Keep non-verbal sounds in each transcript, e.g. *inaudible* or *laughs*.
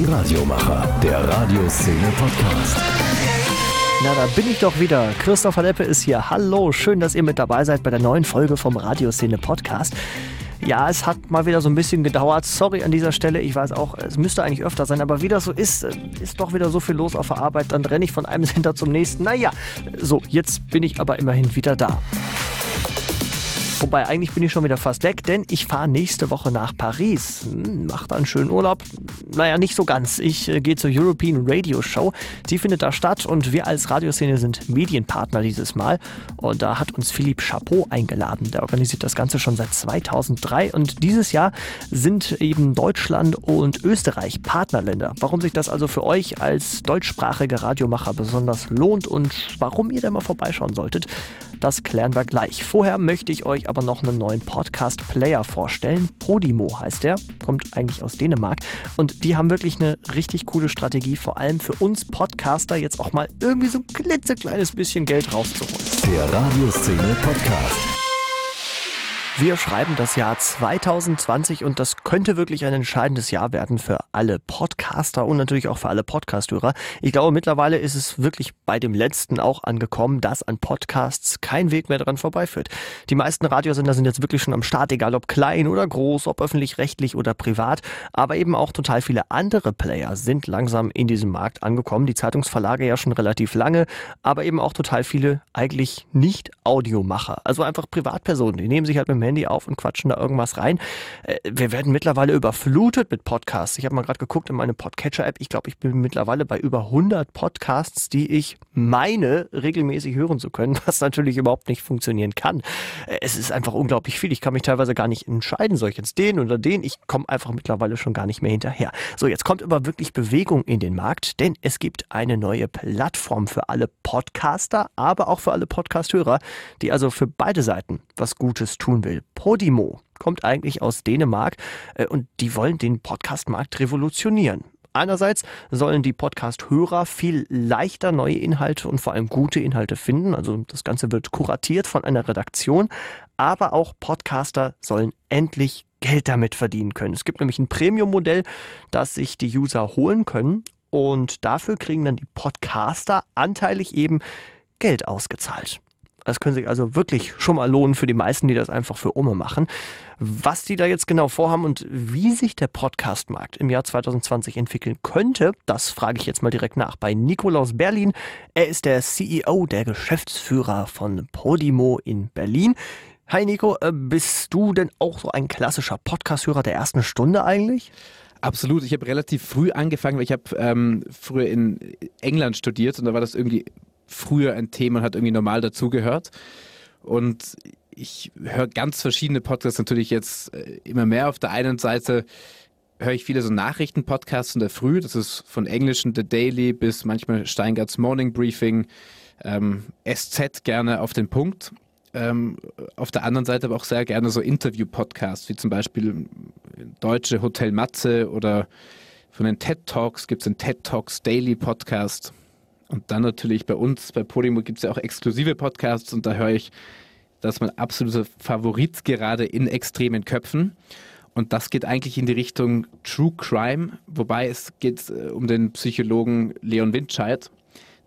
Die Radiomacher, der Radioszene Podcast. Na, da bin ich doch wieder. Christopher Leppe ist hier. Hallo, schön, dass ihr mit dabei seid bei der neuen Folge vom Radioszene Podcast. Ja, es hat mal wieder so ein bisschen gedauert. Sorry an dieser Stelle. Ich weiß auch, es müsste eigentlich öfter sein, aber wie das so ist, äh, ist doch wieder so viel los auf der Arbeit. Dann renne ich von einem *laughs* Center zum nächsten. Naja, so, jetzt bin ich aber immerhin wieder da. Wobei, eigentlich bin ich schon wieder fast weg, denn ich fahre nächste Woche nach Paris. Hm, mach einen schönen Urlaub. Naja, nicht so ganz. Ich äh, gehe zur European Radio Show. Die findet da statt und wir als Radioszene sind Medienpartner dieses Mal. Und da hat uns Philipp Chapeau eingeladen. Der organisiert das Ganze schon seit 2003 und dieses Jahr sind eben Deutschland und Österreich Partnerländer. Warum sich das also für euch als deutschsprachige Radiomacher besonders lohnt und warum ihr da mal vorbeischauen solltet, das klären wir gleich. Vorher möchte ich euch aber noch einen neuen Podcast-Player vorstellen. Podimo heißt der, kommt eigentlich aus Dänemark. Und die haben wirklich eine richtig coole Strategie, vor allem für uns Podcaster jetzt auch mal irgendwie so ein klitzekleines bisschen Geld rauszuholen. Der Radioszene Podcast. Wir schreiben das Jahr 2020 und das könnte wirklich ein entscheidendes Jahr werden für alle Podcaster und natürlich auch für alle Podcasthörer. Ich glaube, mittlerweile ist es wirklich bei dem letzten auch angekommen, dass an Podcasts kein Weg mehr dran vorbeiführt. Die meisten Radiosender sind jetzt wirklich schon am Start, egal ob klein oder groß, ob öffentlich-rechtlich oder privat, aber eben auch total viele andere Player sind langsam in diesem Markt angekommen. Die Zeitungsverlage ja schon relativ lange, aber eben auch total viele eigentlich nicht Audiomacher, also einfach Privatpersonen, die nehmen sich halt mit dem Handy auf und quatschen da irgendwas rein. Äh, wir werden mittlerweile überflutet mit Podcasts. Ich habe mal gerade geguckt in meine Podcatcher-App. Ich glaube, ich bin mittlerweile bei über 100 Podcasts, die ich meine, regelmäßig hören zu können, *laughs* was natürlich überhaupt nicht funktionieren kann. Äh, es ist einfach unglaublich viel. Ich kann mich teilweise gar nicht entscheiden, soll ich jetzt den oder den? Ich komme einfach mittlerweile schon gar nicht mehr hinterher. So, jetzt kommt aber wirklich Bewegung in den Markt, denn es gibt eine neue Plattform für alle Podcaster, aber auch für alle Podcasthörer, die also für beide Seiten was Gutes tun will. Podimo kommt eigentlich aus Dänemark äh, und die wollen den Podcastmarkt revolutionieren. Einerseits sollen die Podcast-Hörer viel leichter neue Inhalte und vor allem gute Inhalte finden. Also das Ganze wird kuratiert von einer Redaktion. Aber auch Podcaster sollen endlich Geld damit verdienen können. Es gibt nämlich ein Premium-Modell, das sich die User holen können. Und dafür kriegen dann die Podcaster anteilig eben Geld ausgezahlt. Das können sich also wirklich schon mal lohnen für die meisten, die das einfach für Ome machen. Was die da jetzt genau vorhaben und wie sich der Podcastmarkt im Jahr 2020 entwickeln könnte, das frage ich jetzt mal direkt nach bei Nikolaus Berlin. Er ist der CEO, der Geschäftsführer von Podimo in Berlin. Hi Nico, äh, bist du denn auch so ein klassischer Podcast-Hörer der ersten Stunde eigentlich? Absolut. Ich habe relativ früh angefangen, weil ich habe ähm, früher in England studiert und da war das irgendwie früher ein Thema und hat irgendwie normal dazugehört. Und ich höre ganz verschiedene Podcasts natürlich jetzt äh, immer mehr. Auf der einen Seite höre ich viele so Nachrichten-Podcasts in der Früh. Das ist von englischen The Daily bis manchmal Steingarts Morning Briefing, ähm, SZ gerne auf den Punkt. Ähm, auf der anderen Seite aber auch sehr gerne so Interview-Podcasts, wie zum Beispiel Deutsche Hotel Matze oder von den TED Talks gibt es den TED Talks Daily Podcast. Und dann natürlich bei uns, bei Podimo gibt es ja auch exklusive Podcasts und da höre ich, das ist mein absoluter Favorit gerade in extremen Köpfen. Und das geht eigentlich in die Richtung True Crime, wobei es geht äh, um den Psychologen Leon Windscheid,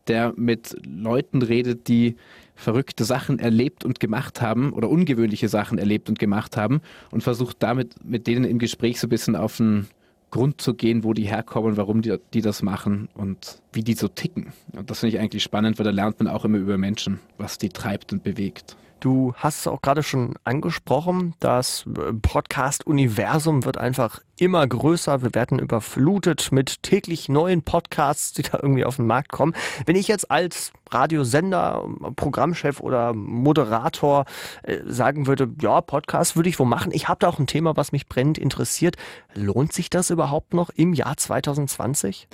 der mit Leuten redet, die verrückte Sachen erlebt und gemacht haben oder ungewöhnliche Sachen erlebt und gemacht haben und versucht damit mit denen im Gespräch so ein bisschen auf ein Grund zu gehen, wo die herkommen, warum die, die das machen und wie die so ticken. Und das finde ich eigentlich spannend, weil da lernt man auch immer über Menschen, was die treibt und bewegt. Du hast es auch gerade schon angesprochen, das äh, Podcast-Universum wird einfach immer größer. Wir werden überflutet mit täglich neuen Podcasts, die da irgendwie auf den Markt kommen. Wenn ich jetzt als Radiosender, Programmchef oder Moderator äh, sagen würde, ja, Podcast würde ich wo machen. Ich habe da auch ein Thema, was mich brennend interessiert. Lohnt sich das überhaupt noch im Jahr 2020?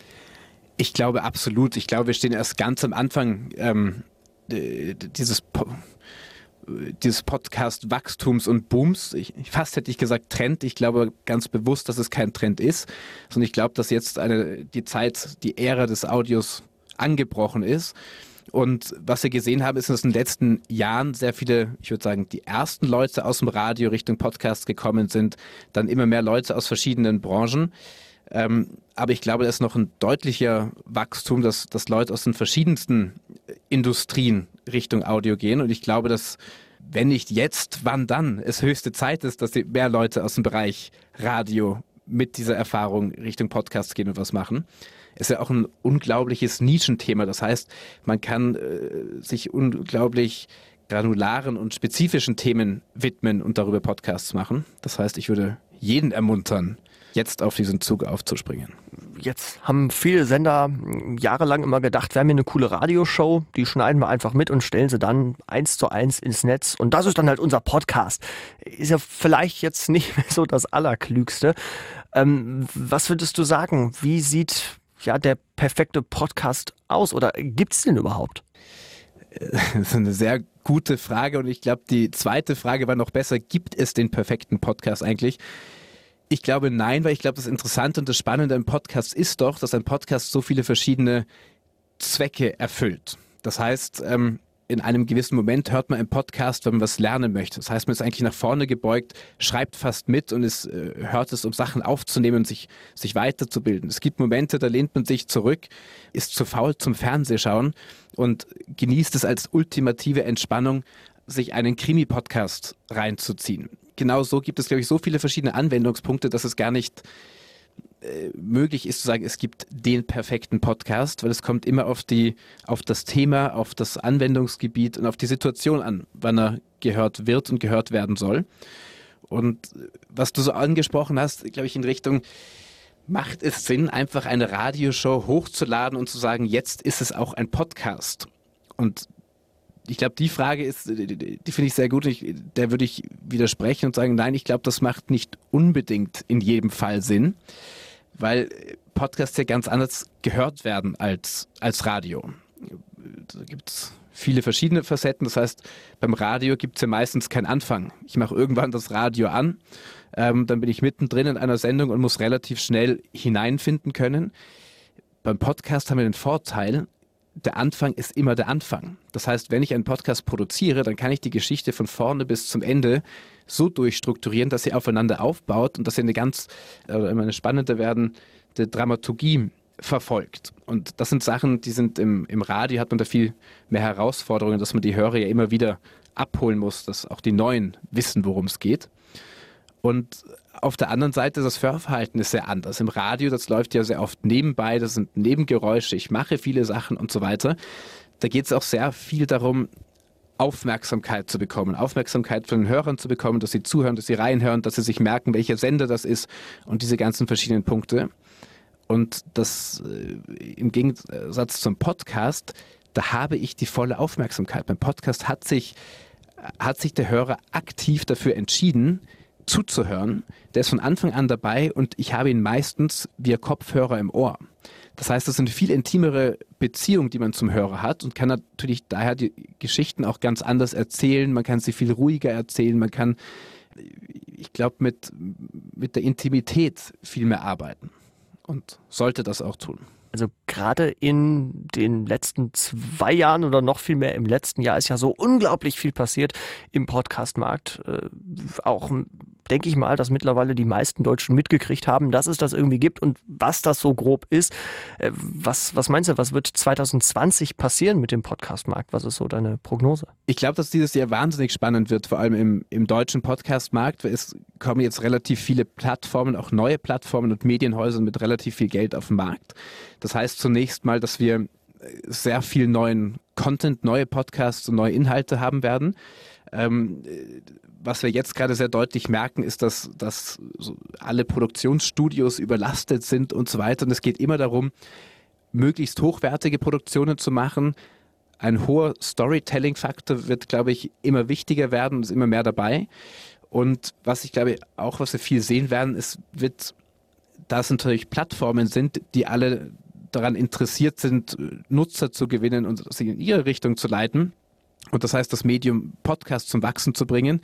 Ich glaube absolut. Ich glaube, wir stehen erst ganz am Anfang ähm, dieses po dieses Podcast-Wachstums und Booms. Ich, fast hätte ich gesagt Trend. Ich glaube ganz bewusst, dass es kein Trend ist, sondern ich glaube, dass jetzt eine, die Zeit, die Ära des Audios angebrochen ist. Und was wir gesehen haben, ist, dass in den letzten Jahren sehr viele, ich würde sagen, die ersten Leute aus dem Radio Richtung Podcast gekommen sind, dann immer mehr Leute aus verschiedenen Branchen. Ähm, aber ich glaube, da ist noch ein deutlicher Wachstum, dass, dass Leute aus den verschiedensten Industrien Richtung Audio gehen. Und ich glaube, dass wenn nicht jetzt, wann dann es höchste Zeit ist, dass mehr Leute aus dem Bereich Radio mit dieser Erfahrung Richtung Podcasts gehen und was machen. Ist ja auch ein unglaubliches Nischenthema. Das heißt, man kann äh, sich unglaublich granularen und spezifischen Themen widmen und darüber Podcasts machen. Das heißt, ich würde jeden ermuntern, jetzt auf diesen Zug aufzuspringen. Jetzt haben viele Sender jahrelang immer gedacht, wir haben hier eine coole Radioshow, die schneiden wir einfach mit und stellen sie dann eins zu eins ins Netz. Und das ist dann halt unser Podcast. Ist ja vielleicht jetzt nicht *laughs* mehr so das Allerklügste. Ähm, was würdest du sagen? Wie sieht ja der perfekte Podcast aus oder gibt es den überhaupt? *laughs* Das ist eine sehr gute Frage und ich glaube, die zweite Frage war noch besser. Gibt es den perfekten Podcast eigentlich? Ich glaube nein, weil ich glaube, das Interessante und das Spannende im Podcast ist doch, dass ein Podcast so viele verschiedene Zwecke erfüllt. Das heißt, ähm, in einem gewissen Moment hört man einen Podcast, wenn man was lernen möchte. Das heißt, man ist eigentlich nach vorne gebeugt, schreibt fast mit und es, äh, hört es, um Sachen aufzunehmen und sich, sich weiterzubilden. Es gibt Momente, da lehnt man sich zurück, ist zu faul zum Fernsehschauen und genießt es als ultimative Entspannung, sich einen Krimi-Podcast reinzuziehen genau so gibt es, glaube ich, so viele verschiedene Anwendungspunkte, dass es gar nicht äh, möglich ist zu sagen, es gibt den perfekten Podcast, weil es kommt immer auf die, auf das Thema, auf das Anwendungsgebiet und auf die Situation an, wann er gehört wird und gehört werden soll. Und was du so angesprochen hast, glaube ich, in Richtung, macht es Sinn, einfach eine Radioshow hochzuladen und zu sagen, jetzt ist es auch ein Podcast? Und ich glaube, die Frage ist, die, finde ich sehr gut. Ich, der würde ich widersprechen und sagen, nein, ich glaube, das macht nicht unbedingt in jedem Fall Sinn, weil Podcasts ja ganz anders gehört werden als, als Radio. Da gibt es viele verschiedene Facetten. Das heißt, beim Radio gibt es ja meistens keinen Anfang. Ich mache irgendwann das Radio an, ähm, dann bin ich mittendrin in einer Sendung und muss relativ schnell hineinfinden können. Beim Podcast haben wir den Vorteil, der Anfang ist immer der Anfang. Das heißt, wenn ich einen Podcast produziere, dann kann ich die Geschichte von vorne bis zum Ende so durchstrukturieren, dass sie aufeinander aufbaut und dass sie eine ganz äh, eine spannende werdende Dramaturgie verfolgt. Und das sind Sachen, die sind im, im Radio, hat man da viel mehr Herausforderungen, dass man die Hörer ja immer wieder abholen muss, dass auch die Neuen wissen, worum es geht. Und auf der anderen Seite, das Hörverhalten ist sehr anders. Im Radio, das läuft ja sehr oft nebenbei, das sind Nebengeräusche, ich mache viele Sachen und so weiter. Da geht es auch sehr viel darum, Aufmerksamkeit zu bekommen, Aufmerksamkeit von den Hörern zu bekommen, dass sie zuhören, dass sie reinhören, dass sie sich merken, welcher Sender das ist und diese ganzen verschiedenen Punkte. Und das äh, im Gegensatz zum Podcast, da habe ich die volle Aufmerksamkeit. Beim Podcast hat sich, hat sich der Hörer aktiv dafür entschieden, zuzuhören. Der ist von Anfang an dabei und ich habe ihn meistens via Kopfhörer im Ohr. Das heißt, das sind viel intimere Beziehungen, die man zum Hörer hat und kann natürlich daher die Geschichten auch ganz anders erzählen. Man kann sie viel ruhiger erzählen. Man kann, ich glaube, mit, mit der Intimität viel mehr arbeiten und sollte das auch tun. Also gerade in den letzten zwei Jahren oder noch viel mehr im letzten Jahr ist ja so unglaublich viel passiert im Podcastmarkt. Äh, auch denke ich mal, dass mittlerweile die meisten Deutschen mitgekriegt haben, dass es das irgendwie gibt und was das so grob ist. Äh, was, was meinst du, was wird 2020 passieren mit dem Podcastmarkt? Was ist so deine Prognose? Ich glaube, dass dieses Jahr wahnsinnig spannend wird, vor allem im, im deutschen Podcastmarkt. Es kommen jetzt relativ viele Plattformen, auch neue Plattformen und Medienhäuser mit relativ viel Geld auf den Markt. Das heißt zunächst mal, dass wir sehr viel neuen Content, neue Podcasts und neue Inhalte haben werden. Ähm, was wir jetzt gerade sehr deutlich merken, ist, dass, dass alle Produktionsstudios überlastet sind und so weiter. Und es geht immer darum, möglichst hochwertige Produktionen zu machen. Ein hoher Storytelling-Faktor wird, glaube ich, immer wichtiger werden und ist immer mehr dabei. Und was ich glaube, auch was wir viel sehen werden, ist, wird, da es natürlich Plattformen sind, die alle daran interessiert sind, Nutzer zu gewinnen und sie in ihre Richtung zu leiten, und das heißt, das Medium Podcast zum Wachsen zu bringen,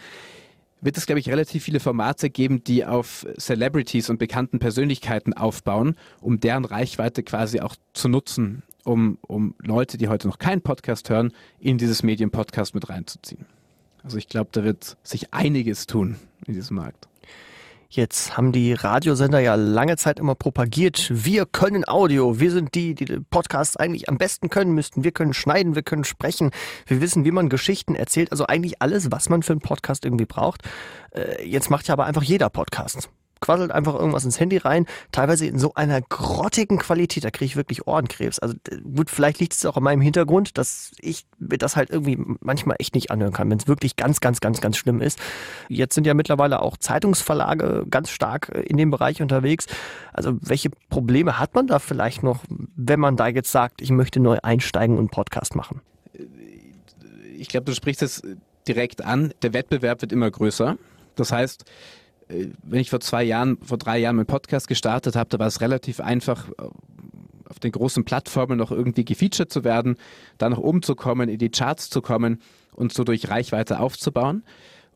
wird es, glaube ich, relativ viele Formate geben, die auf Celebrities und bekannten Persönlichkeiten aufbauen, um deren Reichweite quasi auch zu nutzen, um, um Leute, die heute noch keinen Podcast hören, in dieses Medium Podcast mit reinzuziehen. Also ich glaube, da wird sich einiges tun in diesem Markt. Jetzt haben die Radiosender ja lange Zeit immer propagiert, wir können Audio, wir sind die, die Podcasts eigentlich am besten können müssten. Wir können schneiden, wir können sprechen, wir wissen, wie man Geschichten erzählt. Also eigentlich alles, was man für einen Podcast irgendwie braucht. Äh, jetzt macht ja aber einfach jeder Podcast quasselt einfach irgendwas ins Handy rein, teilweise in so einer grottigen Qualität, da kriege ich wirklich Ohrenkrebs. Also gut, vielleicht liegt es auch an meinem Hintergrund, dass ich mir das halt irgendwie manchmal echt nicht anhören kann, wenn es wirklich ganz, ganz, ganz, ganz schlimm ist. Jetzt sind ja mittlerweile auch Zeitungsverlage ganz stark in dem Bereich unterwegs. Also welche Probleme hat man da vielleicht noch, wenn man da jetzt sagt, ich möchte neu einsteigen und Podcast machen? Ich glaube, du sprichst es direkt an. Der Wettbewerb wird immer größer. Das heißt, äh, wenn ich vor zwei Jahren, vor drei Jahren meinen Podcast gestartet habe, da war es relativ einfach, äh, auf den großen Plattformen noch irgendwie gefeatured zu werden, da noch umzukommen, in die Charts zu kommen und so durch Reichweite aufzubauen.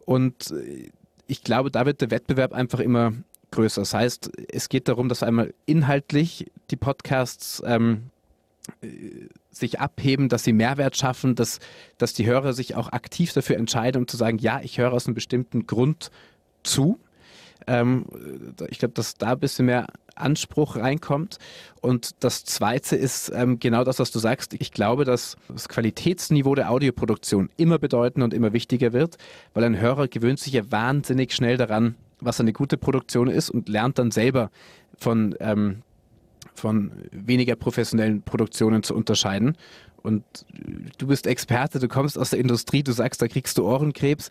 Und äh, ich glaube, da wird der Wettbewerb einfach immer größer. Das heißt, es geht darum, dass einmal inhaltlich die Podcasts ähm, sich abheben, dass sie Mehrwert schaffen, dass, dass die Hörer sich auch aktiv dafür entscheiden, um zu sagen, ja, ich höre aus einem bestimmten Grund zu. Ähm, ich glaube, dass da ein bisschen mehr Anspruch reinkommt. Und das Zweite ist ähm, genau das, was du sagst. Ich glaube, dass das Qualitätsniveau der Audioproduktion immer bedeutender und immer wichtiger wird, weil ein Hörer gewöhnt sich ja wahnsinnig schnell daran, was eine gute Produktion ist und lernt dann selber von, ähm, von weniger professionellen Produktionen zu unterscheiden. Und du bist Experte, du kommst aus der Industrie, du sagst, da kriegst du Ohrenkrebs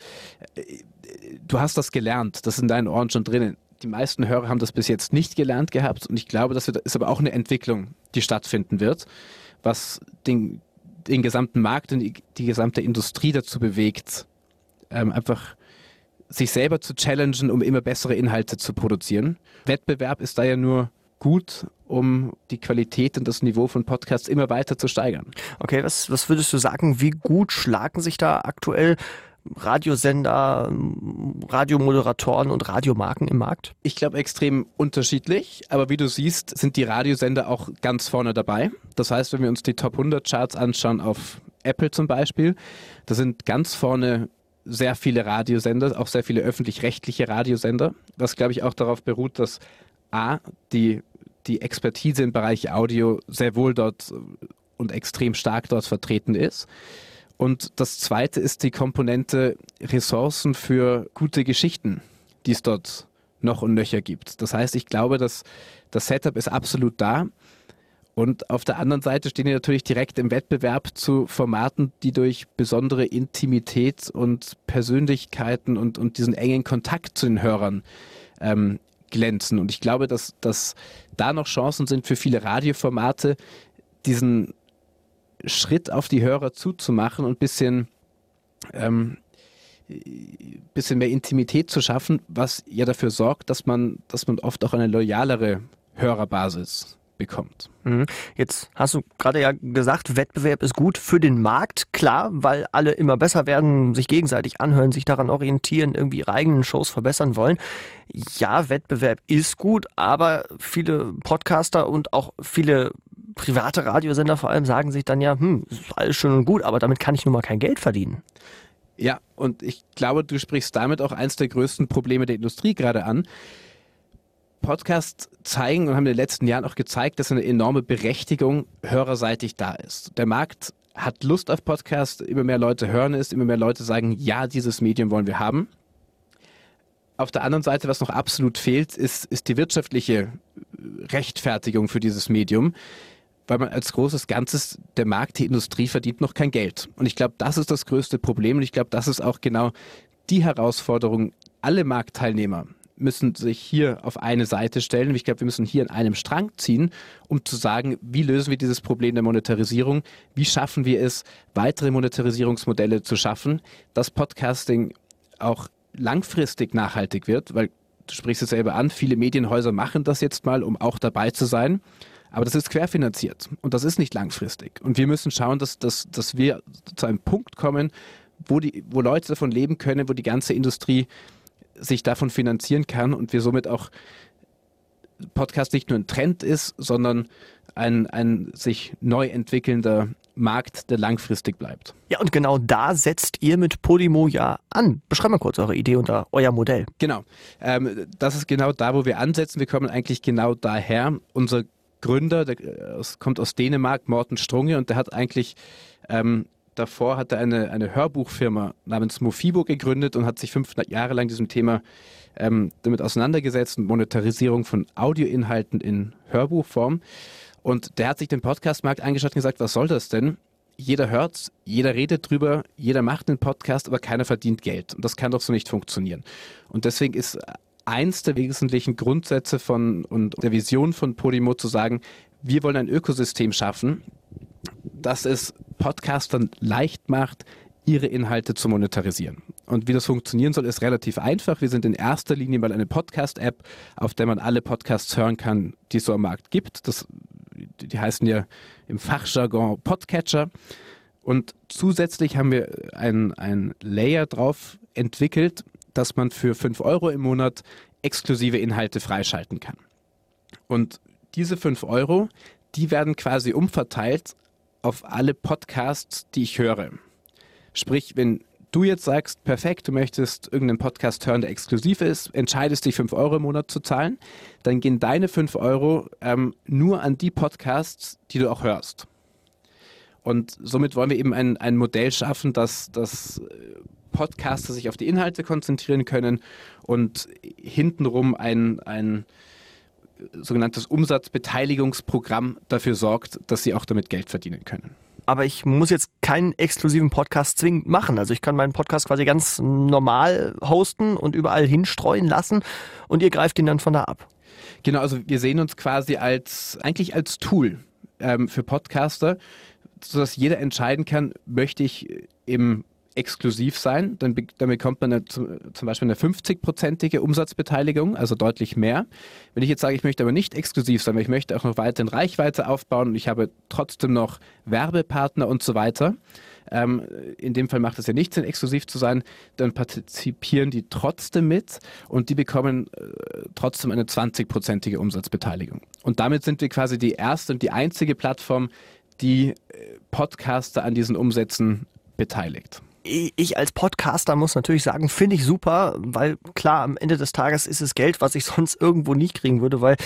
du hast das gelernt, das ist in deinen Ohren schon drinnen. Die meisten Hörer haben das bis jetzt nicht gelernt gehabt und ich glaube, das ist aber auch eine Entwicklung, die stattfinden wird, was den, den gesamten Markt und die, die gesamte Industrie dazu bewegt, ähm, einfach sich selber zu challengen, um immer bessere Inhalte zu produzieren. Wettbewerb ist da ja nur gut, um die Qualität und das Niveau von Podcasts immer weiter zu steigern. Okay, was, was würdest du sagen, wie gut schlagen sich da aktuell Radiosender, Radiomoderatoren und Radiomarken im Markt? Ich glaube extrem unterschiedlich, aber wie du siehst, sind die Radiosender auch ganz vorne dabei. Das heißt, wenn wir uns die Top 100 Charts anschauen auf Apple zum Beispiel, da sind ganz vorne sehr viele Radiosender, auch sehr viele öffentlich-rechtliche Radiosender, was glaube ich auch darauf beruht, dass A, die, die Expertise im Bereich Audio sehr wohl dort und extrem stark dort vertreten ist. Und das zweite ist die Komponente Ressourcen für gute Geschichten, die es dort noch und nöcher gibt. Das heißt, ich glaube, dass das Setup ist absolut da. Und auf der anderen Seite stehen die natürlich direkt im Wettbewerb zu Formaten, die durch besondere Intimität und Persönlichkeiten und, und diesen engen Kontakt zu den Hörern ähm, glänzen. Und ich glaube, dass, dass da noch Chancen sind für viele Radioformate, diesen Schritt auf die Hörer zuzumachen und ein bisschen, ähm, bisschen mehr Intimität zu schaffen, was ja dafür sorgt, dass man, dass man oft auch eine loyalere Hörerbasis bekommt. Mhm. Jetzt hast du gerade ja gesagt, Wettbewerb ist gut für den Markt, klar, weil alle immer besser werden, sich gegenseitig anhören, sich daran orientieren, irgendwie ihre eigenen Shows verbessern wollen. Ja, Wettbewerb ist gut, aber viele Podcaster und auch viele private Radiosender vor allem sagen sich dann ja, hm, ist alles schön und gut, aber damit kann ich nun mal kein Geld verdienen. Ja, und ich glaube, du sprichst damit auch eines der größten Probleme der Industrie gerade an. Podcasts zeigen und haben in den letzten Jahren auch gezeigt, dass eine enorme Berechtigung hörerseitig da ist. Der Markt hat Lust auf Podcasts, immer mehr Leute hören es, immer mehr Leute sagen, ja, dieses Medium wollen wir haben. Auf der anderen Seite, was noch absolut fehlt, ist, ist die wirtschaftliche Rechtfertigung für dieses Medium weil man als großes Ganzes, der Markt, die Industrie verdient noch kein Geld. Und ich glaube, das ist das größte Problem und ich glaube, das ist auch genau die Herausforderung. Alle Marktteilnehmer müssen sich hier auf eine Seite stellen. Ich glaube, wir müssen hier in einem Strang ziehen, um zu sagen, wie lösen wir dieses Problem der Monetarisierung? Wie schaffen wir es, weitere Monetarisierungsmodelle zu schaffen, dass Podcasting auch langfristig nachhaltig wird, weil du sprichst es selber an, viele Medienhäuser machen das jetzt mal, um auch dabei zu sein. Aber das ist querfinanziert und das ist nicht langfristig. Und wir müssen schauen, dass, dass, dass wir zu einem Punkt kommen, wo, die, wo Leute davon leben können, wo die ganze Industrie sich davon finanzieren kann und wir somit auch Podcast nicht nur ein Trend ist, sondern ein, ein sich neu entwickelnder Markt, der langfristig bleibt. Ja, und genau da setzt ihr mit Podimo ja an. Beschreib mal kurz eure Idee und euer Modell. Genau. Ähm, das ist genau da, wo wir ansetzen. Wir kommen eigentlich genau daher. Unser Gründer, der äh, kommt aus Dänemark, Morten Strunge, und der hat eigentlich ähm, davor hat er eine, eine Hörbuchfirma namens Mofibo gegründet und hat sich fünf Jahre lang diesem Thema ähm, damit auseinandergesetzt und Monetarisierung von Audioinhalten in Hörbuchform. Und der hat sich den Podcastmarkt angeschaut und gesagt, was soll das denn? Jeder hört, jeder redet drüber, jeder macht einen Podcast, aber keiner verdient Geld. Und das kann doch so nicht funktionieren. Und deswegen ist eins der wesentlichen Grundsätze von und der Vision von Podimo zu sagen, wir wollen ein Ökosystem schaffen, das es Podcastern leicht macht, ihre Inhalte zu monetarisieren. Und wie das funktionieren soll, ist relativ einfach. Wir sind in erster Linie mal eine Podcast-App, auf der man alle Podcasts hören kann, die es so am Markt gibt. Das, die heißen ja im Fachjargon Podcatcher. Und zusätzlich haben wir ein, ein Layer drauf entwickelt, dass man für 5 Euro im Monat exklusive Inhalte freischalten kann. Und diese 5 Euro, die werden quasi umverteilt auf alle Podcasts, die ich höre. Sprich, wenn du jetzt sagst, perfekt, du möchtest irgendeinen Podcast hören, der exklusiv ist, entscheidest dich 5 Euro im Monat zu zahlen, dann gehen deine 5 Euro ähm, nur an die Podcasts, die du auch hörst. Und somit wollen wir eben ein, ein Modell schaffen, dass, dass Podcaster sich auf die Inhalte konzentrieren können und hintenrum ein, ein sogenanntes Umsatzbeteiligungsprogramm dafür sorgt, dass sie auch damit Geld verdienen können. Aber ich muss jetzt keinen exklusiven Podcast zwingend machen. Also ich kann meinen Podcast quasi ganz normal hosten und überall hinstreuen lassen und ihr greift ihn dann von da ab. Genau, also wir sehen uns quasi als eigentlich als Tool ähm, für Podcaster, sodass jeder entscheiden kann, möchte ich im exklusiv sein, dann, dann bekommt man eine, zum Beispiel eine 50-prozentige Umsatzbeteiligung, also deutlich mehr. Wenn ich jetzt sage, ich möchte aber nicht exklusiv sein, weil ich möchte auch noch weiterhin Reichweite aufbauen und ich habe trotzdem noch Werbepartner und so weiter, ähm, in dem Fall macht es ja nichts, Sinn, exklusiv zu sein, dann partizipieren die trotzdem mit und die bekommen äh, trotzdem eine 20-prozentige Umsatzbeteiligung. Und damit sind wir quasi die erste und die einzige Plattform, die äh, Podcaster an diesen Umsätzen beteiligt ich als Podcaster muss natürlich sagen, finde ich super, weil klar, am Ende des Tages ist es Geld, was ich *laughs* sonst irgendwo nie kriegen würde, weil,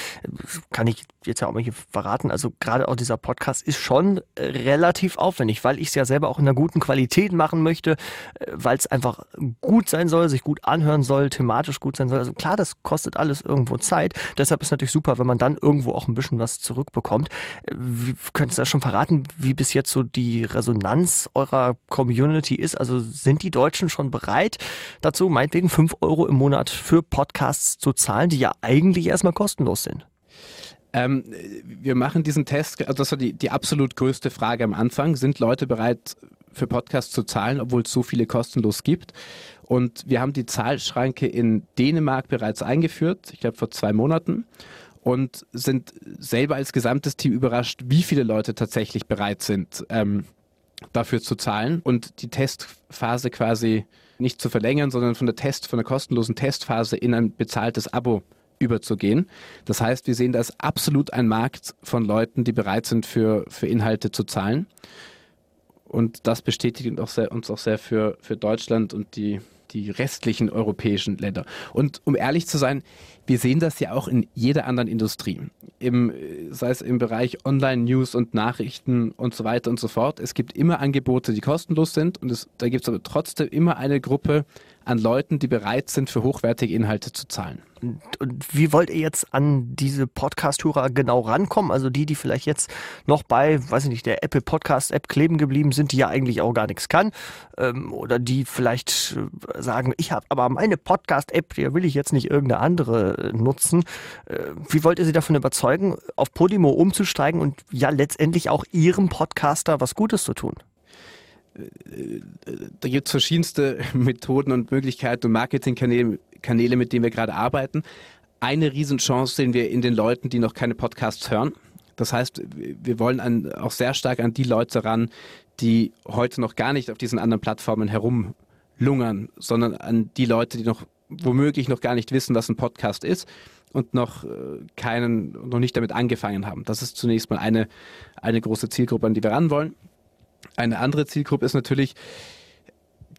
kann ich jetzt ja auch mal hier verraten, also gerade auch dieser Podcast ist schon relativ aufwendig, weil ich es ja selber auch in einer guten Qualität machen möchte, weil es einfach gut sein soll, sich gut anhören soll, thematisch gut sein soll. Also klar, das kostet alles irgendwo Zeit. Deshalb ist natürlich super, wenn man dann irgendwo auch ein bisschen was zurückbekommt. Könntest du da schon verraten, wie bis jetzt so die Resonanz eurer Community ist? Also sind die Deutschen schon bereit dazu, meinetwegen 5 Euro im Monat für Podcasts zu zahlen, die ja eigentlich erstmal kostenlos sind? Ähm, wir machen diesen Test, also das war die, die absolut größte Frage am Anfang. Sind Leute bereit, für Podcasts zu zahlen, obwohl es so viele kostenlos gibt? Und wir haben die Zahlschranke in Dänemark bereits eingeführt, ich glaube vor zwei Monaten und sind selber als gesamtes Team überrascht, wie viele Leute tatsächlich bereit sind, ähm, dafür zu zahlen und die Testphase quasi nicht zu verlängern, sondern von der Test, von der kostenlosen Testphase in ein bezahltes Abo überzugehen. Das heißt, wir sehen, da ist absolut ein Markt von Leuten, die bereit sind, für, für Inhalte zu zahlen. Und das bestätigt uns auch sehr, für, für Deutschland und die, die restlichen europäischen Länder. Und um ehrlich zu sein, wir sehen das ja auch in jeder anderen Industrie. Im, sei es im Bereich Online-News und Nachrichten und so weiter und so fort. Es gibt immer Angebote, die kostenlos sind und es, da gibt es aber trotzdem immer eine Gruppe an Leuten, die bereit sind, für hochwertige Inhalte zu zahlen. Und wie wollt ihr jetzt an diese Podcast-Hörer genau rankommen? Also die, die vielleicht jetzt noch bei, weiß ich nicht, der Apple Podcast-App kleben geblieben sind, die ja eigentlich auch gar nichts kann. Ähm, oder die vielleicht äh, sagen, ich habe aber meine Podcast-App, die will ich jetzt nicht irgendeine andere äh, nutzen. Äh, wie wollt ihr sie davon überzeugen, auf Podimo umzusteigen und ja letztendlich auch ihrem Podcaster was Gutes zu tun? da gibt es verschiedenste *laughs* Methoden und Möglichkeiten und Marketingkanäle, Kanäle, mit denen wir gerade arbeiten. Eine Riesenchance sehen wir in den Leuten, die noch keine Podcasts hören. Das heißt, wir wollen an, auch sehr stark an die Leute ran, die heute noch gar nicht auf diesen anderen Plattformen herumlungern, sondern an die Leute, die noch womöglich noch gar nicht wissen, was ein Podcast ist und noch äh, keinen, noch nicht damit angefangen haben. Das ist zunächst mal eine, eine große Zielgruppe, an die wir ran wollen. Eine andere Zielgruppe ist natürlich,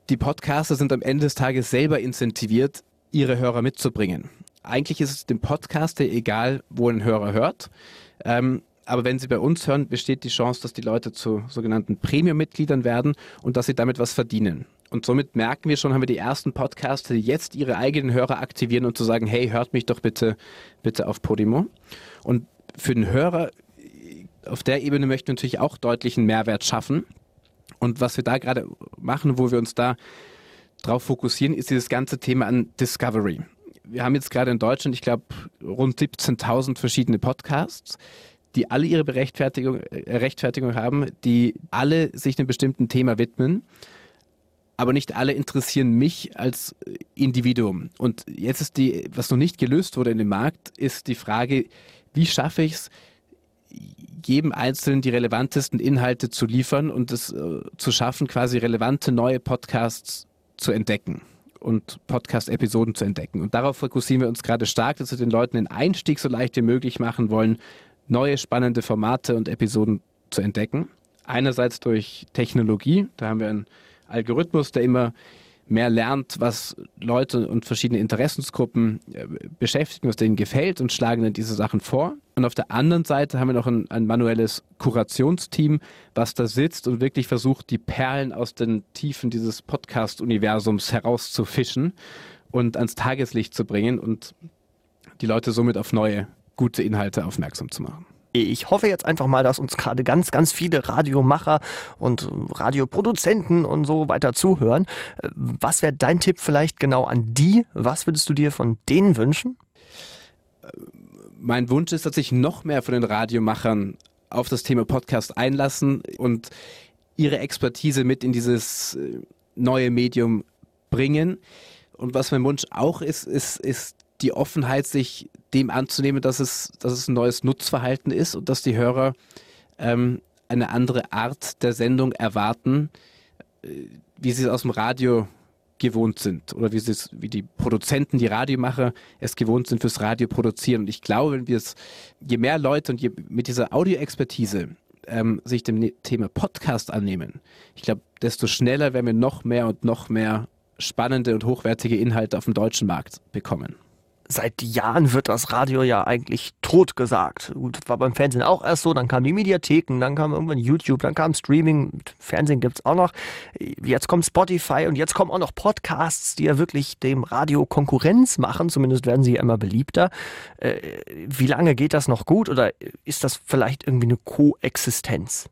die Podcaster sind am Ende des Tages selber incentiviert, ihre Hörer mitzubringen. Eigentlich ist es dem Podcaster egal, wo ein Hörer hört. Ähm, aber wenn Sie bei uns hören, besteht die Chance, dass die Leute zu sogenannten Premium-Mitgliedern werden und dass sie damit was verdienen. Und somit merken wir schon, haben wir die ersten Podcaster, die jetzt ihre eigenen Hörer aktivieren und zu sagen, hey, hört mich doch bitte, bitte auf Podimo. Und für den Hörer auf der Ebene möchten wir natürlich auch deutlichen Mehrwert schaffen. Und was wir da gerade machen, wo wir uns da drauf fokussieren, ist dieses ganze Thema an Discovery. Wir haben jetzt gerade in Deutschland, ich glaube, rund 17.000 verschiedene Podcasts die alle ihre Berechtfertigung, äh, Rechtfertigung haben, die alle sich einem bestimmten Thema widmen. Aber nicht alle interessieren mich als Individuum. Und jetzt ist die, was noch nicht gelöst wurde in dem Markt, ist die Frage, wie schaffe ich es, jedem Einzelnen die relevantesten Inhalte zu liefern und es äh, zu schaffen, quasi relevante neue Podcasts zu entdecken und Podcast-Episoden zu entdecken. Und darauf fokussieren wir uns gerade stark, dass wir den Leuten den Einstieg so leicht wie möglich machen wollen, neue spannende Formate und Episoden zu entdecken. Einerseits durch Technologie, da haben wir einen Algorithmus, der immer mehr lernt, was Leute und verschiedene Interessensgruppen äh, beschäftigen, was denen gefällt und schlagen dann diese Sachen vor. Und auf der anderen Seite haben wir noch ein, ein, manuelles Kurationsteam, was da sitzt und wirklich versucht, die Perlen aus den Tiefen dieses Podcast-Universums herauszufischen und ans Tageslicht zu bringen und die Leute somit auf neue gute Inhalte aufmerksam zu machen. Ich hoffe jetzt einfach mal, dass uns gerade ganz, ganz viele Radiomacher und Radioproduzenten und so weiter zuhören. Was wäre dein Tipp vielleicht genau an die? Was würdest du dir von denen wünschen? Mein Wunsch ist, dass sich noch mehr von den Radiomachern auf das Thema Podcast einlassen und ihre Expertise mit in dieses äh, neue Medium bringen. Und was mein Wunsch auch ist, ist, ist die Offenheit, sich dem anzunehmen, dass es, dass es ein neues Nutzverhalten ist und dass die Hörer ähm, eine andere Art der Sendung erwarten, äh, wie sie es aus dem Radio gewohnt sind oder wie, es, wie die Produzenten, die Radiomacher es gewohnt sind fürs Radio produzieren. Und ich glaube, wenn wir es, je mehr Leute und je mit dieser Audioexpertise ähm, sich dem ne-, Thema Podcast annehmen, ich glaube, desto schneller werden wir noch mehr und noch mehr spannende und hochwertige Inhalte auf dem deutschen Markt bekommen seit Jahren wird das Radio ja eigentlich tot gesagt. Gut, war beim Fernsehen auch erst so, dann kamen die Mediatheken, dann kam irgendwann YouTube, dann kam Streaming, Fernsehen gibt es auch noch. Jetzt kommt Spotify und jetzt kommen auch noch Podcasts, die ja wirklich dem Radio Konkurrenz machen, zumindest werden sie ja immer beliebter. Äh, wie lange geht das noch gut oder ist das vielleicht irgendwie eine Koexistenz?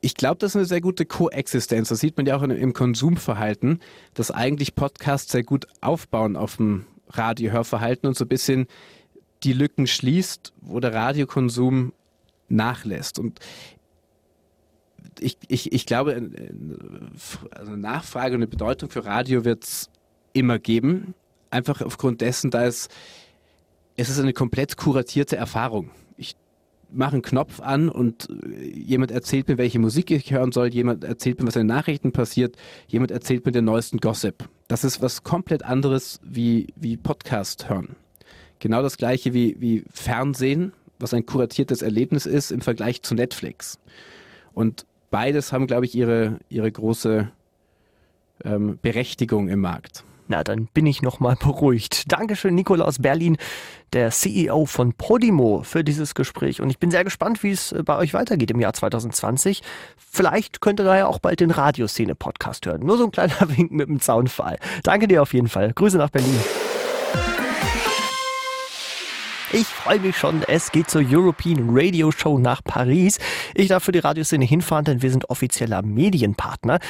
Ich glaube, das ist eine sehr gute Koexistenz. Das sieht man ja auch im Konsumverhalten, dass eigentlich Podcasts sehr gut aufbauen auf dem Radiohörverhalten und so ein bisschen die Lücken schließt, wo der Radiokonsum nachlässt. Und ich, ich, ich glaube, also eine Nachfrage und eine Bedeutung für Radio wird es immer geben. Einfach aufgrund dessen, da es, es ist eine komplett kuratierte Erfahrung. Ich mache einen Knopf an und jemand erzählt mir, welche Musik ich hören soll, jemand erzählt mir, was in den Nachrichten passiert, jemand erzählt mir den neuesten Gossip. Das ist was komplett anderes wie, wie Podcast hören. Genau das gleiche wie, wie Fernsehen, was ein kuratiertes Erlebnis ist im Vergleich zu Netflix. Und beides haben, glaube ich, ihre, ihre große ähm, Berechtigung im Markt. Na, dann bin ich nochmal beruhigt. Dankeschön, Nikolaus Berlin, der CEO von Podimo, für dieses Gespräch. Und ich bin sehr gespannt, wie es äh, bei euch weitergeht im Jahr 2020. Vielleicht könnt ihr da ja auch bald den Radioszene-Podcast hören. Nur so ein kleiner *laughs* Wink mit dem Zaunfall. Danke dir auf jeden Fall. Grüße nach Berlin. Ich freue mich schon. Es geht zur European Radio Show nach Paris. Ich darf für die Radioszene hinfahren, denn wir sind offizieller Medienpartner.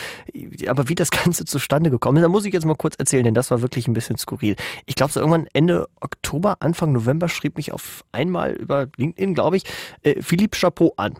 Aber wie das *laughs* Ganze zustande gekommen ist, da muss ich jetzt mal kurz erzählen, denn das war wirklich ein bisschen skurril. Ich glaube, so irgendwann Ende Oktober, Anfang November schrieb mich auf einmal über LinkedIn, glaube ich, äh, Philippe Chapeau an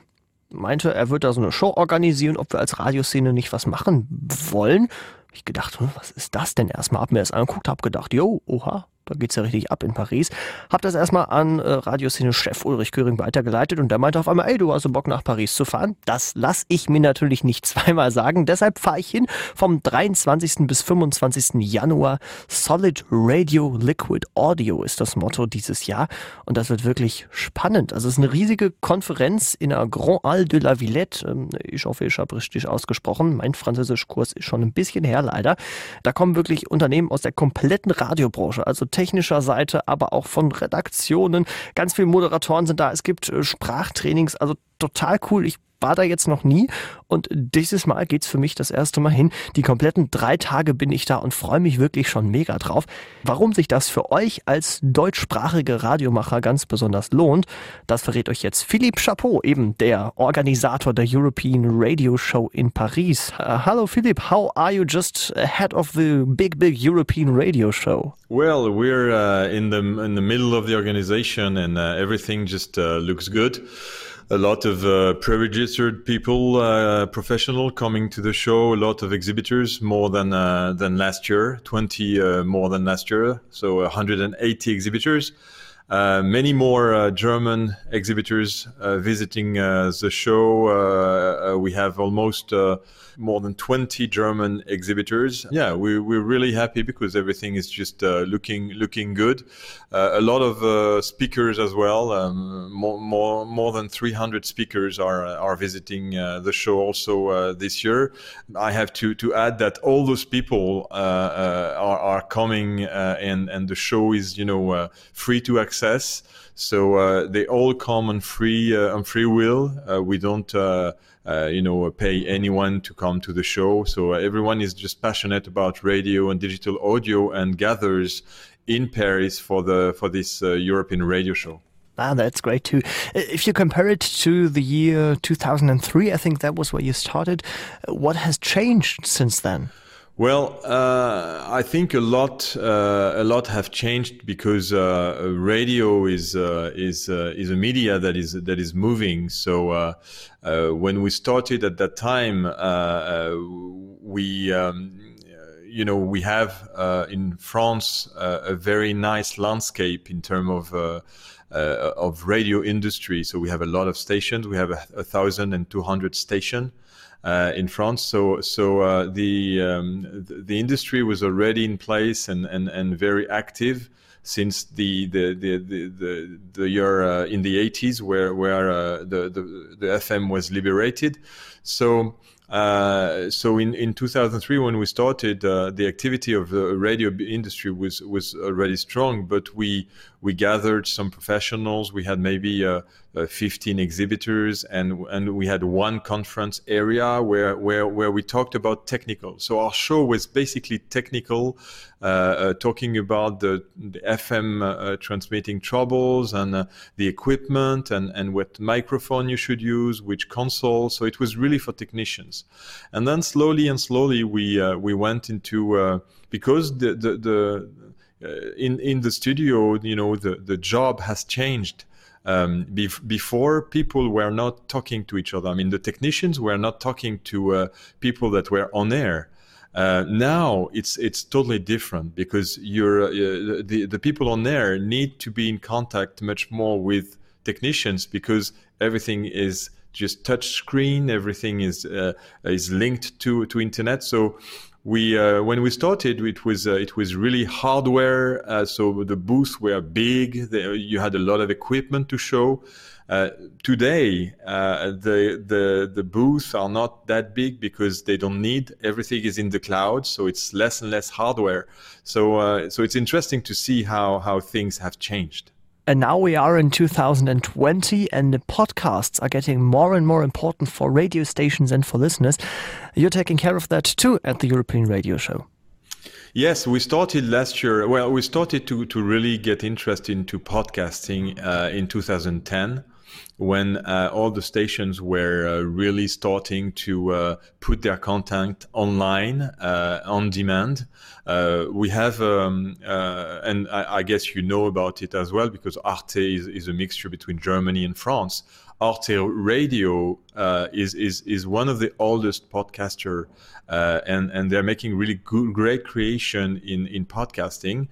meinte, er wird da so eine Show organisieren, ob wir als Radioszene nicht was machen wollen. Ich gedacht, hm, was ist das denn erstmal? Hab mir das angeguckt, hab gedacht, yo, oha, da geht's ja richtig ab in Paris. Hab das erstmal an äh, Radioszene-Chef Ulrich Göring weitergeleitet und der meinte auf einmal, ey, du hast Bock nach Paris zu fahren? Das lass ich mir natürlich nicht *laughs* zweimal sagen. Deshalb fahre ich hin vom 23. bis 25. Januar. Solid Radio Liquid Audio ist das Motto dieses Jahr und das wird wirklich spannend. Also es ist eine riesige Konferenz in der Grand Halle de la Villette. Ähm, ich hoffe, ich habe richtig ausgesprochen. Mein Französischkurs ist schon ein bisschen her, leider. Da kommen wirklich Unternehmen aus der kompletten Radiobranche, also technischer Seite, aber auch von Redaktionen. Ganz viele Moderatoren sind da. Es gibt äh, Sprachtrainings, also total cool. Ich war da jetzt noch nie und dieses Mal geht es für mich das erste Mal hin. Die kompletten drei Tage bin ich da und freue mich wirklich schon mega drauf. Warum sich das für euch als deutschsprachige Radiomacher ganz besonders lohnt, das verrät euch jetzt Philippe Chapeau, eben der Organisator der European Radio Show in Paris. Uh, hello Philippe, how are you just ahead of the big, big European Radio Show? Well, we're uh, in the in the middle of the organization and uh, everything just uh, looks good. A lot of uh, pre-registered people, uh, professional coming to the show. A lot of exhibitors, more than uh, than last year, 20 uh, more than last year. So 180 exhibitors. Uh, many more uh, German exhibitors visiting the show. we have almost more than 20 German exhibitors. Yeah, we, we're really happy because everything is just uh, looking looking good. Uh, a lot of uh, speakers as well. Um, more, more more than 300 speakers are are visiting uh, the show also uh, this year. I have to to add that all those people uh, are, are coming and and the show is you know free to access. So they all come on free on free will. we don't uh, you know, pay anyone to come to the show. So uh, everyone is just passionate about radio and digital audio and gathers in Paris for the for this uh, European radio show. Ah, that's great too. If you compare it to the year 2003, I think that was where you started. What has changed since then? Well, uh, I think a lot, uh, a lot have changed because uh, radio is uh, is uh, is a media that is that is moving. So uh, when we started at that time, we. Um, you know, we have in France a very nice landscape in terms of of radio industry. So we have a lot of stations. We have a, a thousand and two hundred stations uh, in France. So so uh, the, um, the, the industry was already in place and and, and very active since the the the the, the, the year uh, in the 80s where where uh, the, the the FM was liberated. So uh, so in, in 2003, when we started, uh, the activity of the radio industry was was already strong, but we we gathered some professionals. We had maybe uh, uh 15 exhibitors, and and we had one conference area where where where we talked about technical. So our show was basically technical, talking about the, the FM transmitting troubles and the equipment and and what microphone you should use, which console. So it was really for technicians. And then slowly and slowly we uh, we went into uh, because the the, the uh, in in the studio you know the the job has changed. Um, bef- before people were not talking to each other. I mean, the technicians were not talking to uh, people that were on air. Uh, now it's it's totally different because you're uh, the the people on air need to be in contact much more with technicians because everything is just touch screen. Everything is uh, is linked to to internet. So we uh, when we started, it was uh, it was really hardware. Uh, so the booths were big. You had a lot of equipment to show. Uh, today, uh, the the the booths are not that big because they don't need everything is in the cloud. So it's less and less hardware. So so it's interesting to see how how things have changed. And now we are in 2020, and the podcasts are getting more and more important for radio stations and for listeners. You're taking care of that too at the European Radio Show. Yes, we started last year. Well, we started to, to really get interested into podcasting uh, in 2010. When uh, all the stations were uh, really starting to uh, put their content online uh, on demand. Uh, we have, um, and I, I, guess you know about it as well, because Arte is, is a mixture between Germany and France. Arte Radio uh, is, is, is one of the oldest podcaster, uh, and, and they're making really good, great creation in, in podcasting.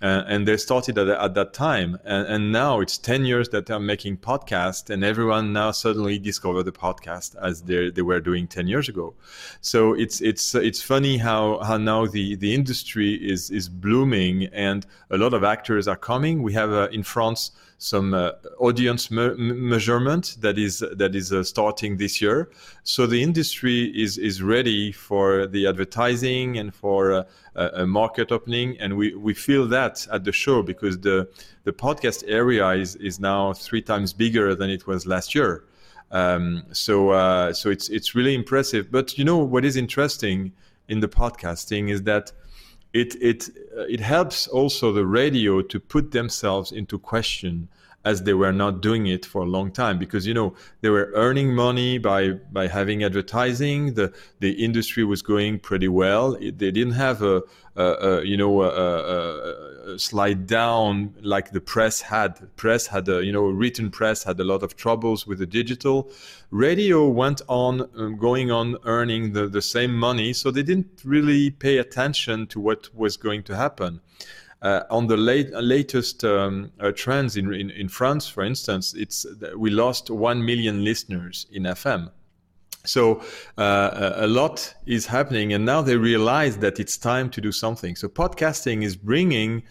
Uh, and they started at, at that time. And, and now it's 10 years that they're making podcast, and everyone now suddenly discovered the podcast as they, they were doing 10 years ago. So it's, it's, it's funny how, how now the, the industry is, is blooming and a lot of actors are coming. We have uh, in France, some uh, audience me measurement that is that is uh, starting this year. So the industry is is ready for the advertising and for uh, a market opening, and we, we feel that at the show because the the podcast area is is now three times bigger than it was last year. Um, so uh, so it's it's really impressive. But you know what is interesting in the podcasting is that it it uh, it helps also the radio to put themselves into question as they were not doing it for a long time. Because you know they were earning money by by having advertising. The the industry was going pretty well. It, they didn't have a, a, a you know a, a, slide down like the press had. Press had a you know written press had a lot of troubles with the digital. Radio went on um, going on earning the, the same money. So they didn't really pay attention to what was going to happen on the late, latest um, uh, trends in, in, in France, for instance, it's we lost one million listeners in FM. So uh, a lot is happening, and now they realize that it's time to do something. So podcasting is bringing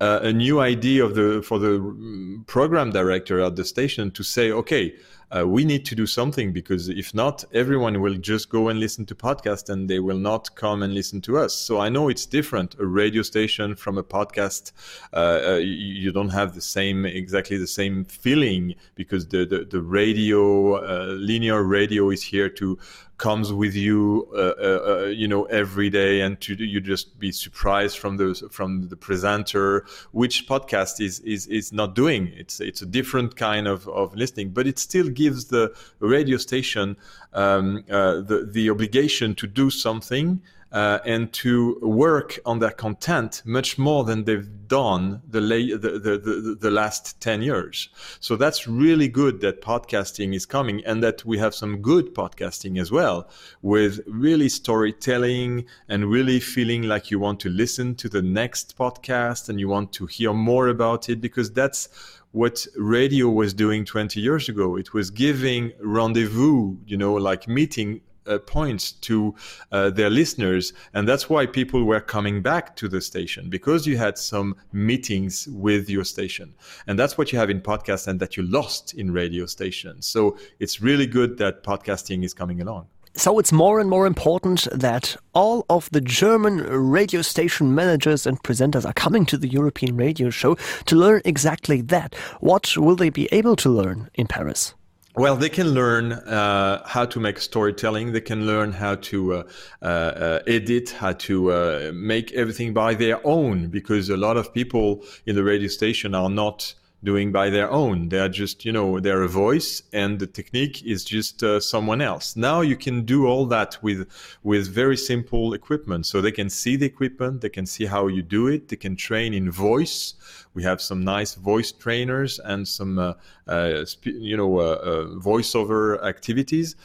uh, a new idea of the for the mm, program director at the station to say, okay, uh, we need to do something because if not, everyone will just go and listen to podcast and they will not come and listen to us. So I know it's different. A radio station from a podcast, uh, uh, you don't have the same exactly the same feeling because the the, the radio uh, linear radio is here to comes with you, uh, uh, uh, you know, every day, and to you just be surprised from the from the presenter, which podcast is is is not doing. It's it's a different kind of of listening, but it still gives the radio station um, uh, the the obligation to do something uh, and to work on their content much more than they've done the, la- the, the, the, the, last 10 years. So that's really good that podcasting is coming and that we have some good podcasting as well with really storytelling and really feeling like you want to listen to the next podcast and you want to hear more about it because that's what radio was doing 20 years ago. It was giving rendezvous, you know, like meeting uh, points to uh, their listeners. And that's why people were coming back to the station because you had some meetings with your station. And that's what you have in podcast and that you lost in radio stations. So it's really good that podcasting is coming along so it's more and more important that all of the German radio station managers and presenters are coming to the European radio show to learn exactly that. What will they be able to learn in Paris? Well, they can learn uh, how to make storytelling. They can learn how to uh, uh, edit, how to uh, make everything by their own, because a lot of people in the radio station are not doing by their own. They are just, you know, they're a voice and the technique is just uh, someone else. Now you can do all that with, with very simple equipment. So they can see the equipment, they can see how you do it, they can train in voice. We have some nice voice trainers and some, uh, uh, you know, uh, voiceover activities.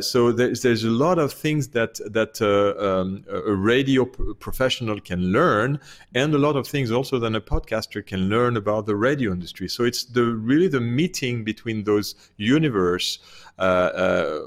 So there's, there's a lot of things that, that um, a radio professional can learn and a lot of things also that a podcaster can learn about the radio industry. So it's the really the meeting between those universe. Uh,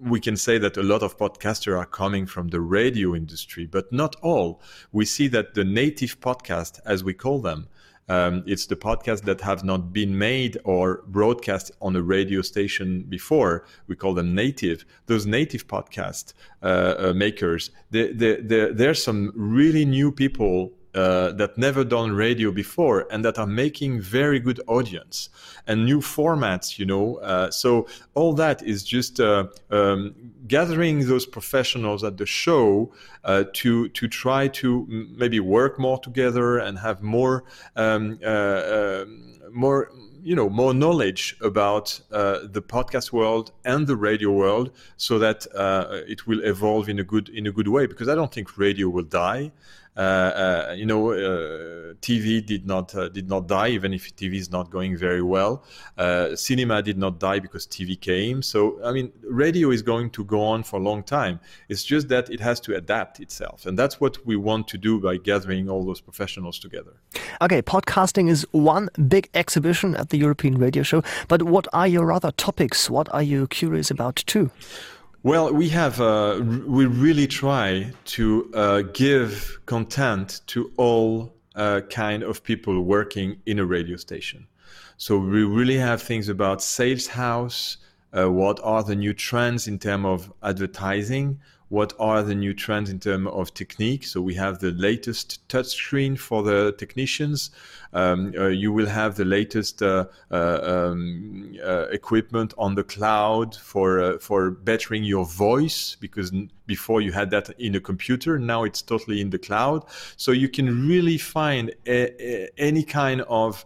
we can say that a lot of podcasters are coming from the radio industry, but not all. We see that the native podcast, as we call them, um, it's the podcasts that have not been made or broadcast on a radio station before. We call them native. Those native podcast uh, uh, makers, there's some really new people uh, that never done radio before and that are making very good audience and new formats you know uh, so all that is just uh, um, gathering those professionals at the show uh, to to try to maybe work more together and have more um, uh, um, more you know more knowledge about uh, the podcast world and the radio world, so that uh, it will evolve in a good in a good way. Because I don't think radio will die. Uh, uh, you know, uh, TV did not did not die, even if TV is not going very well. cinema did not die because TV came. So I mean, radio is going to go on for a long time. It's just that it has to adapt itself, and that's what we want to do by gathering all those professionals together. Okay, podcasting is one big exhibition at the European Radio Show, but what are your other topics? What are you curious about too? Well, we have uh, we really try to uh, give content to all uh, kind of people working in a radio station. So we really have things about sales house. Uh, what are the new trends in terms of advertising? What are the new trends in terms of technique. So we have the latest touchscreen for the technicians. Um, uh, you will have the latest uh, uh, um, uh, equipment on the cloud for uh, for bettering your voice because before you had that in a computer. Now it's totally in the cloud. So you can really find a, a, any kind of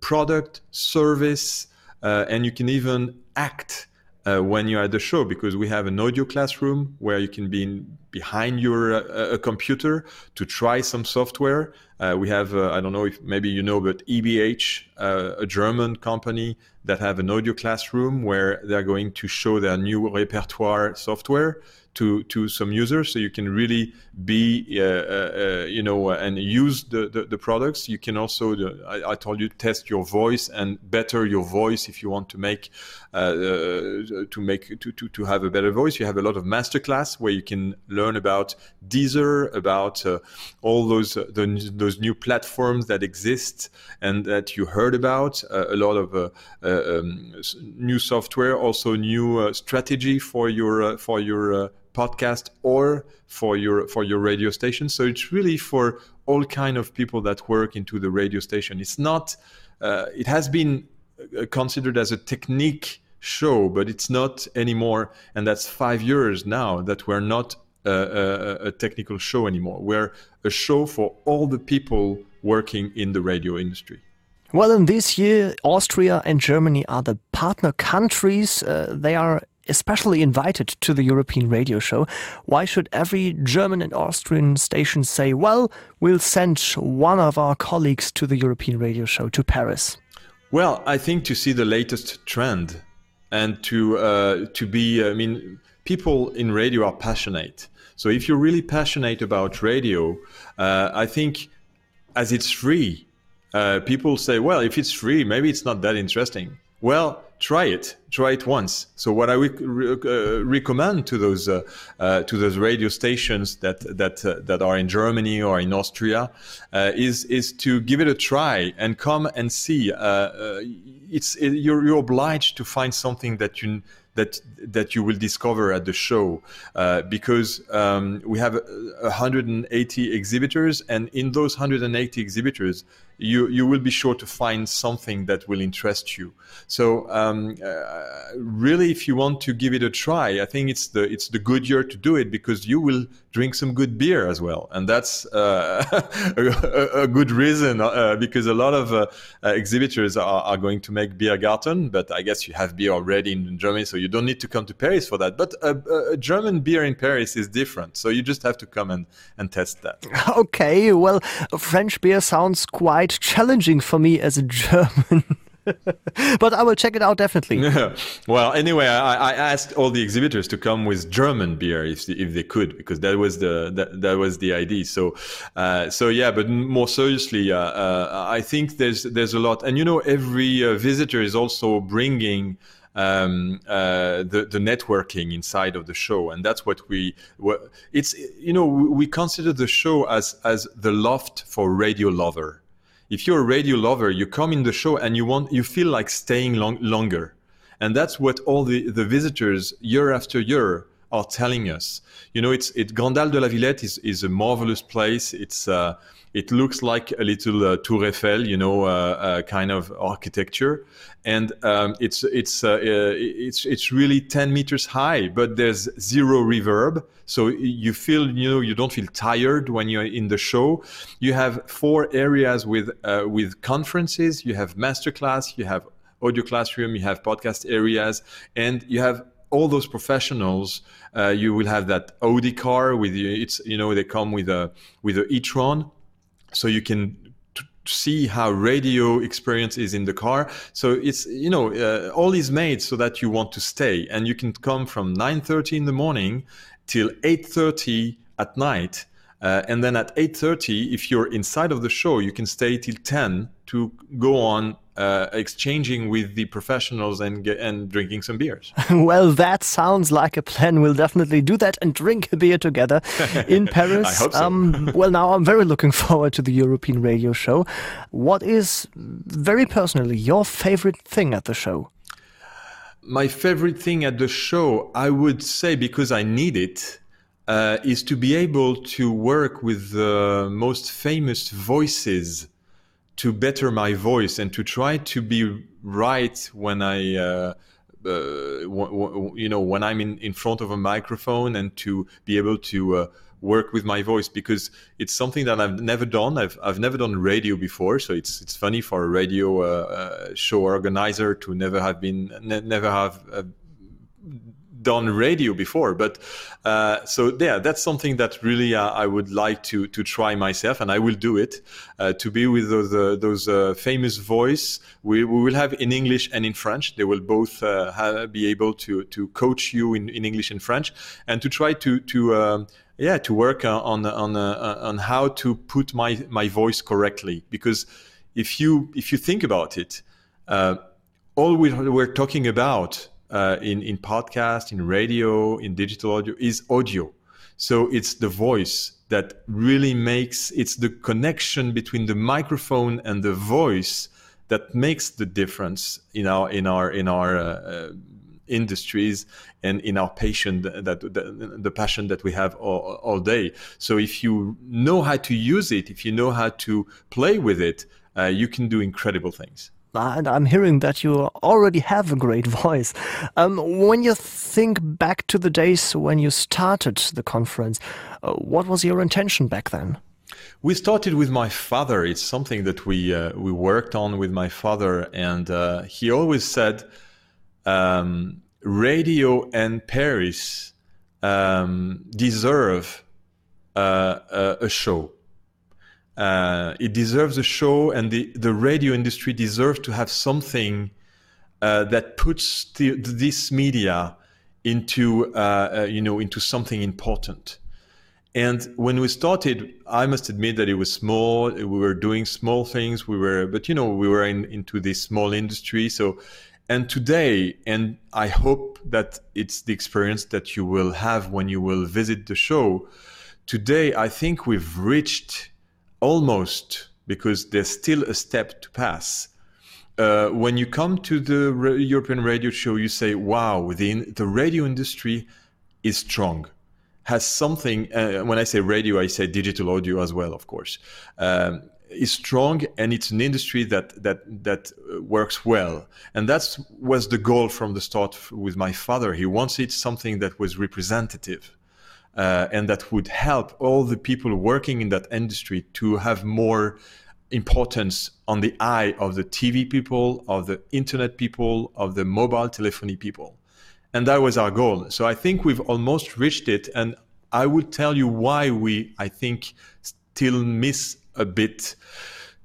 product, service, and you can even act uh, when you're at the show because we have an audio classroom where you can be in, behind your uh, a computer to try some software. Uh, we have uh, I don't know if maybe you know, but EBH, uh, a German company that have an audio classroom where they're going to show their new repertoire software to to some users. So you can really be uh, uh, uh you know and use the, the, the products. You can also I, I, told you test your voice and better your voice if you want to make uh, uh, to make to, to, to have a better voice. You have a lot of masterclass where you can learn about Deezer about uh, all those the, those new platforms that exist and that you heard about uh, a lot of uh, uh, um, new software also new strategy for your for your podcast or for your for your radio station. So it's really for all kind of people that work into the radio station. It's not. Uh, it has been uh, considered as a technique show, but it's not anymore. And that's five years now that we're not a, a, a technical show anymore. We're a show for all the people working in the radio industry. Well, in this year, Austria and Germany are the partner countries. Uh, they are especially invited to the European radio show, why should every German and Austrian station say, well, we'll send one of our colleagues to the European radio show to Paris? Well, I think to see the latest trend and to uh, to be, I mean, people in radio are passionate. So if you're really passionate about radio, uh, I think as it's free, uh, people say, well, if it's free, maybe it's not that interesting. Well, try it try it once so what i would re- uh, recommend to those uh, uh, to those radio stations that that uh, that are in germany or in austria uh, is is to give it a try and come and see it's it, you're, you're obliged to find something that you that that you will discover at the show uh, because um, we have 180 exhibitors and in those 180 exhibitors you you will be sure to find something that will interest you. So um, uh, really if you want to give it a try i think it's the it's the good year to do it because you will drink some good beer as well. And that's uh, *laughs* a, a, good reason uh, because a lot of uh, exhibitors are, are, going to make Biergarten but i guess you have beer already in germany so you don't need to come to paris for that. But a, a german beer in paris is different so you just have to come and, and test that. *laughs* Okay well french beer sounds quite quite challenging for me as a *laughs* German. but I will check it out definitely. *laughs* well, anyway, I, I, asked all the exhibitors to come with German beer if, if they could, because that was the that, that was the idea. So, uh, so yeah. But more seriously, uh, uh, I think there's there's a lot, and you know, every uh, visitor is also bringing. Um, uh, the, the networking inside of the show, and that's what we. It's you know we consider the show as as the loft for radio lover if you're a radio lover, you come in the show and you want you feel like staying long, longer, and that's what all the the visitors year after year are telling us. You know, it's it Grandal de la Villette is, is a marvelous place. It's uh, it looks like a little uh, Tour Eiffel, you know, uh, uh, kind of architecture, and um, it's it's uh, it's it's really 10 meters high, but there's zero reverb, so you feel you know you don't feel tired when you're in the show. You have four areas with uh, with conferences. You have masterclass. You have audio classroom. You have podcast areas, and you have all those professionals. Uh, you will have that Audi car with you. It's you know they come with a with a e-tron so you can t- see how radio experience is in the car so it's you know uh, all is made so that you want to stay and you can come from 9.30 in the morning till 8.30 at night uh, and then at 8.30 if you're inside of the show you can stay till 10 to go on uh, exchanging with the professionals and get, and drinking some beers. *laughs* well, that sounds like a plan. We'll definitely do that and drink a beer together in *laughs* Paris. I hope so. um, well, now I'm very looking forward to the European radio show. What is, very personally, your favorite thing at the show? My favorite thing at the show, I would say, because I need it, uh, is to be able to work with the most famous voices to better my voice and to try to be right when I, uh, uh, w- w- you know, when I'm in, in front of a microphone and to be able to uh, work with my voice because it's something that I've never done. I've, I've never done radio before, so it's it's funny for a radio uh, uh, show organizer to never have been ne- never have uh, done radio before but uh, so yeah that's something that really uh, i would like to to try myself and i will do it uh, to be with those uh, those uh, famous voice. We, we will have in english and in french. They will both uh, be able to to coach you in, in english and french and to try to to um, yeah to work on on on how to put my my voice correctly. Because if you if you think about it all we, we're talking about uh, in in podcast, in radio, in digital audio is audio. So it's the voice that really makes it's the connection between the microphone and the voice that makes the difference in our in our in our uh, uh, industries and in our passion that, that the passion that we have all, all, day. So if you know how to use it, if you know how to play with it, uh, you can do incredible things and I'm hearing that you already have a great *laughs* voice. Um, when you think back to the days when you started the conference, uh, what was your intention back then? We started with my father. It's something that we uh, we worked on with my father, and uh, he always said, um, "Radio and Paris um, deserve uh, a, a show." Uh, it deserves a show, and the, the radio industry deserves to have something uh, that puts the, this media into uh, uh, you know into something important. And when we started, I must admit that it was small. We were doing small things. We were, but you know, we were in, into this small industry. So, and today, and I hope that it's the experience that you will have when you will visit the show. Today, I think we've reached almost because there's still a step to pass. Uh, when you come to the European radio show, you say, "Wow, the the radio industry is strong." Has something. Uh, when I say radio, I say digital audio as well, of course. Um, is strong and it's an industry that that that works well and that was the goal from the start with my father he wanted something that was representative uh, and that would help all the people working in that industry to have more importance on the eye of the TV people, of the internet people, of the mobile telephony people. And that was our goal. So I think we've almost reached it. And I would tell you why we, I think, still miss a bit.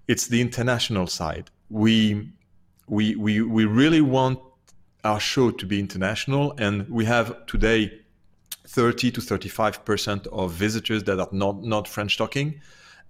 It's the international side. We, we, we, we really want our show to be international. And we have today 30 to 35% of visitors that are not, not French talking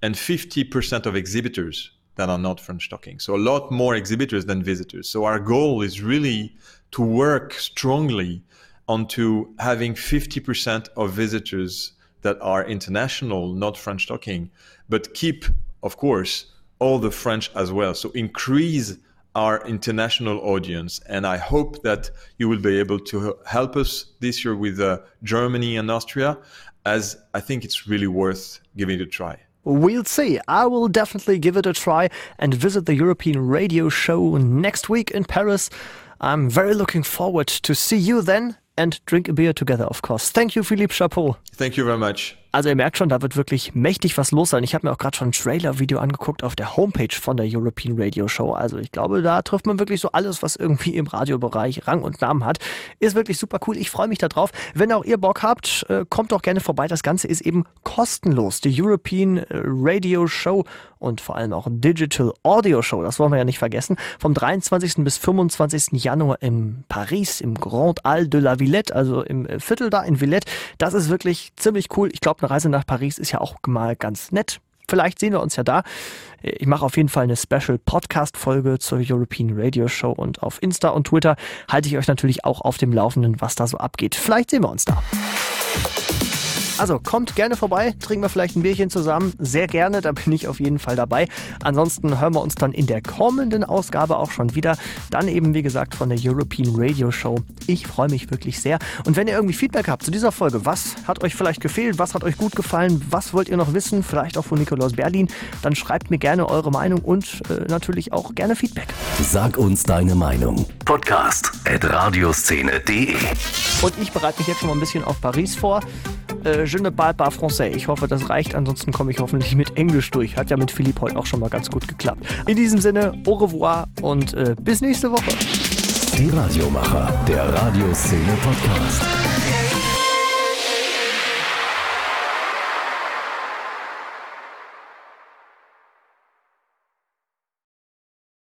and 50% of exhibitors that are not French talking. So a lot more exhibitors than visitors. So our goal is really to work strongly onto having 50% of visitors that are international, not French talking, but keep, of course, all the French as well. So increase our international audience. And I hope that you will be able to help us this year with uh, Germany and Austria, as I think it's really worth giving it a try. We'll see. I will definitely give it a try and visit the European radio show next week in Paris. I'm very looking forward to see you then and drink a beer together, of course. Thank you, Philippe Chapeau. Thank you very much. Also ihr merkt schon, da wird wirklich mächtig was los sein. Ich habe mir auch gerade schon ein Trailer-Video angeguckt auf der Homepage von der European Radio Show. Also ich glaube, da trifft man wirklich so alles, was irgendwie im Radiobereich Rang und Namen hat. Ist wirklich super cool. Ich freue mich darauf. Wenn auch ihr Bock habt, äh, kommt doch gerne vorbei. Das Ganze ist eben kostenlos. Die European äh, Radio Show und vor allem auch Digital Audio Show, das wollen wir ja nicht vergessen, vom 23. bis 25. Januar in Paris, im Grand Al de la Villette, also im äh, Viertel da in Villette. Das ist wirklich ziemlich cool. Ich glaube, eine Reise nach Paris ist ja auch mal ganz nett. Vielleicht sehen wir uns ja da. Ich mache auf jeden Fall eine Special Podcast-Folge zur European Radio Show und auf Insta und Twitter halte ich euch natürlich auch auf dem Laufenden, was da so abgeht. Vielleicht sehen wir uns da. Also kommt gerne vorbei, trinken wir vielleicht ein Bierchen zusammen. Sehr gerne, da bin ich auf jeden Fall dabei. Ansonsten hören wir uns dann in der kommenden Ausgabe auch schon wieder. Dann eben, wie gesagt, von der European Radio Show. Ich freue mich wirklich sehr. Und wenn ihr irgendwie Feedback habt zu dieser Folge, was hat euch vielleicht gefehlt, was hat euch gut gefallen, was wollt ihr noch wissen, vielleicht auch von Nikolaus Berlin, dann schreibt mir gerne eure Meinung und äh, natürlich auch gerne Feedback. Sag uns deine Meinung. Podcast at radioszene.de Und ich bereite mich jetzt schon mal ein bisschen auf Paris vor. Äh, je ne parle pas français. Ich hoffe, das reicht. Ansonsten komme ich hoffentlich mit Englisch durch. Hat ja mit Philipp heute auch schon mal ganz gut geklappt. In diesem Sinne, au revoir und äh, bis nächste Woche. Die Radiomacher, der Radioszene Podcast.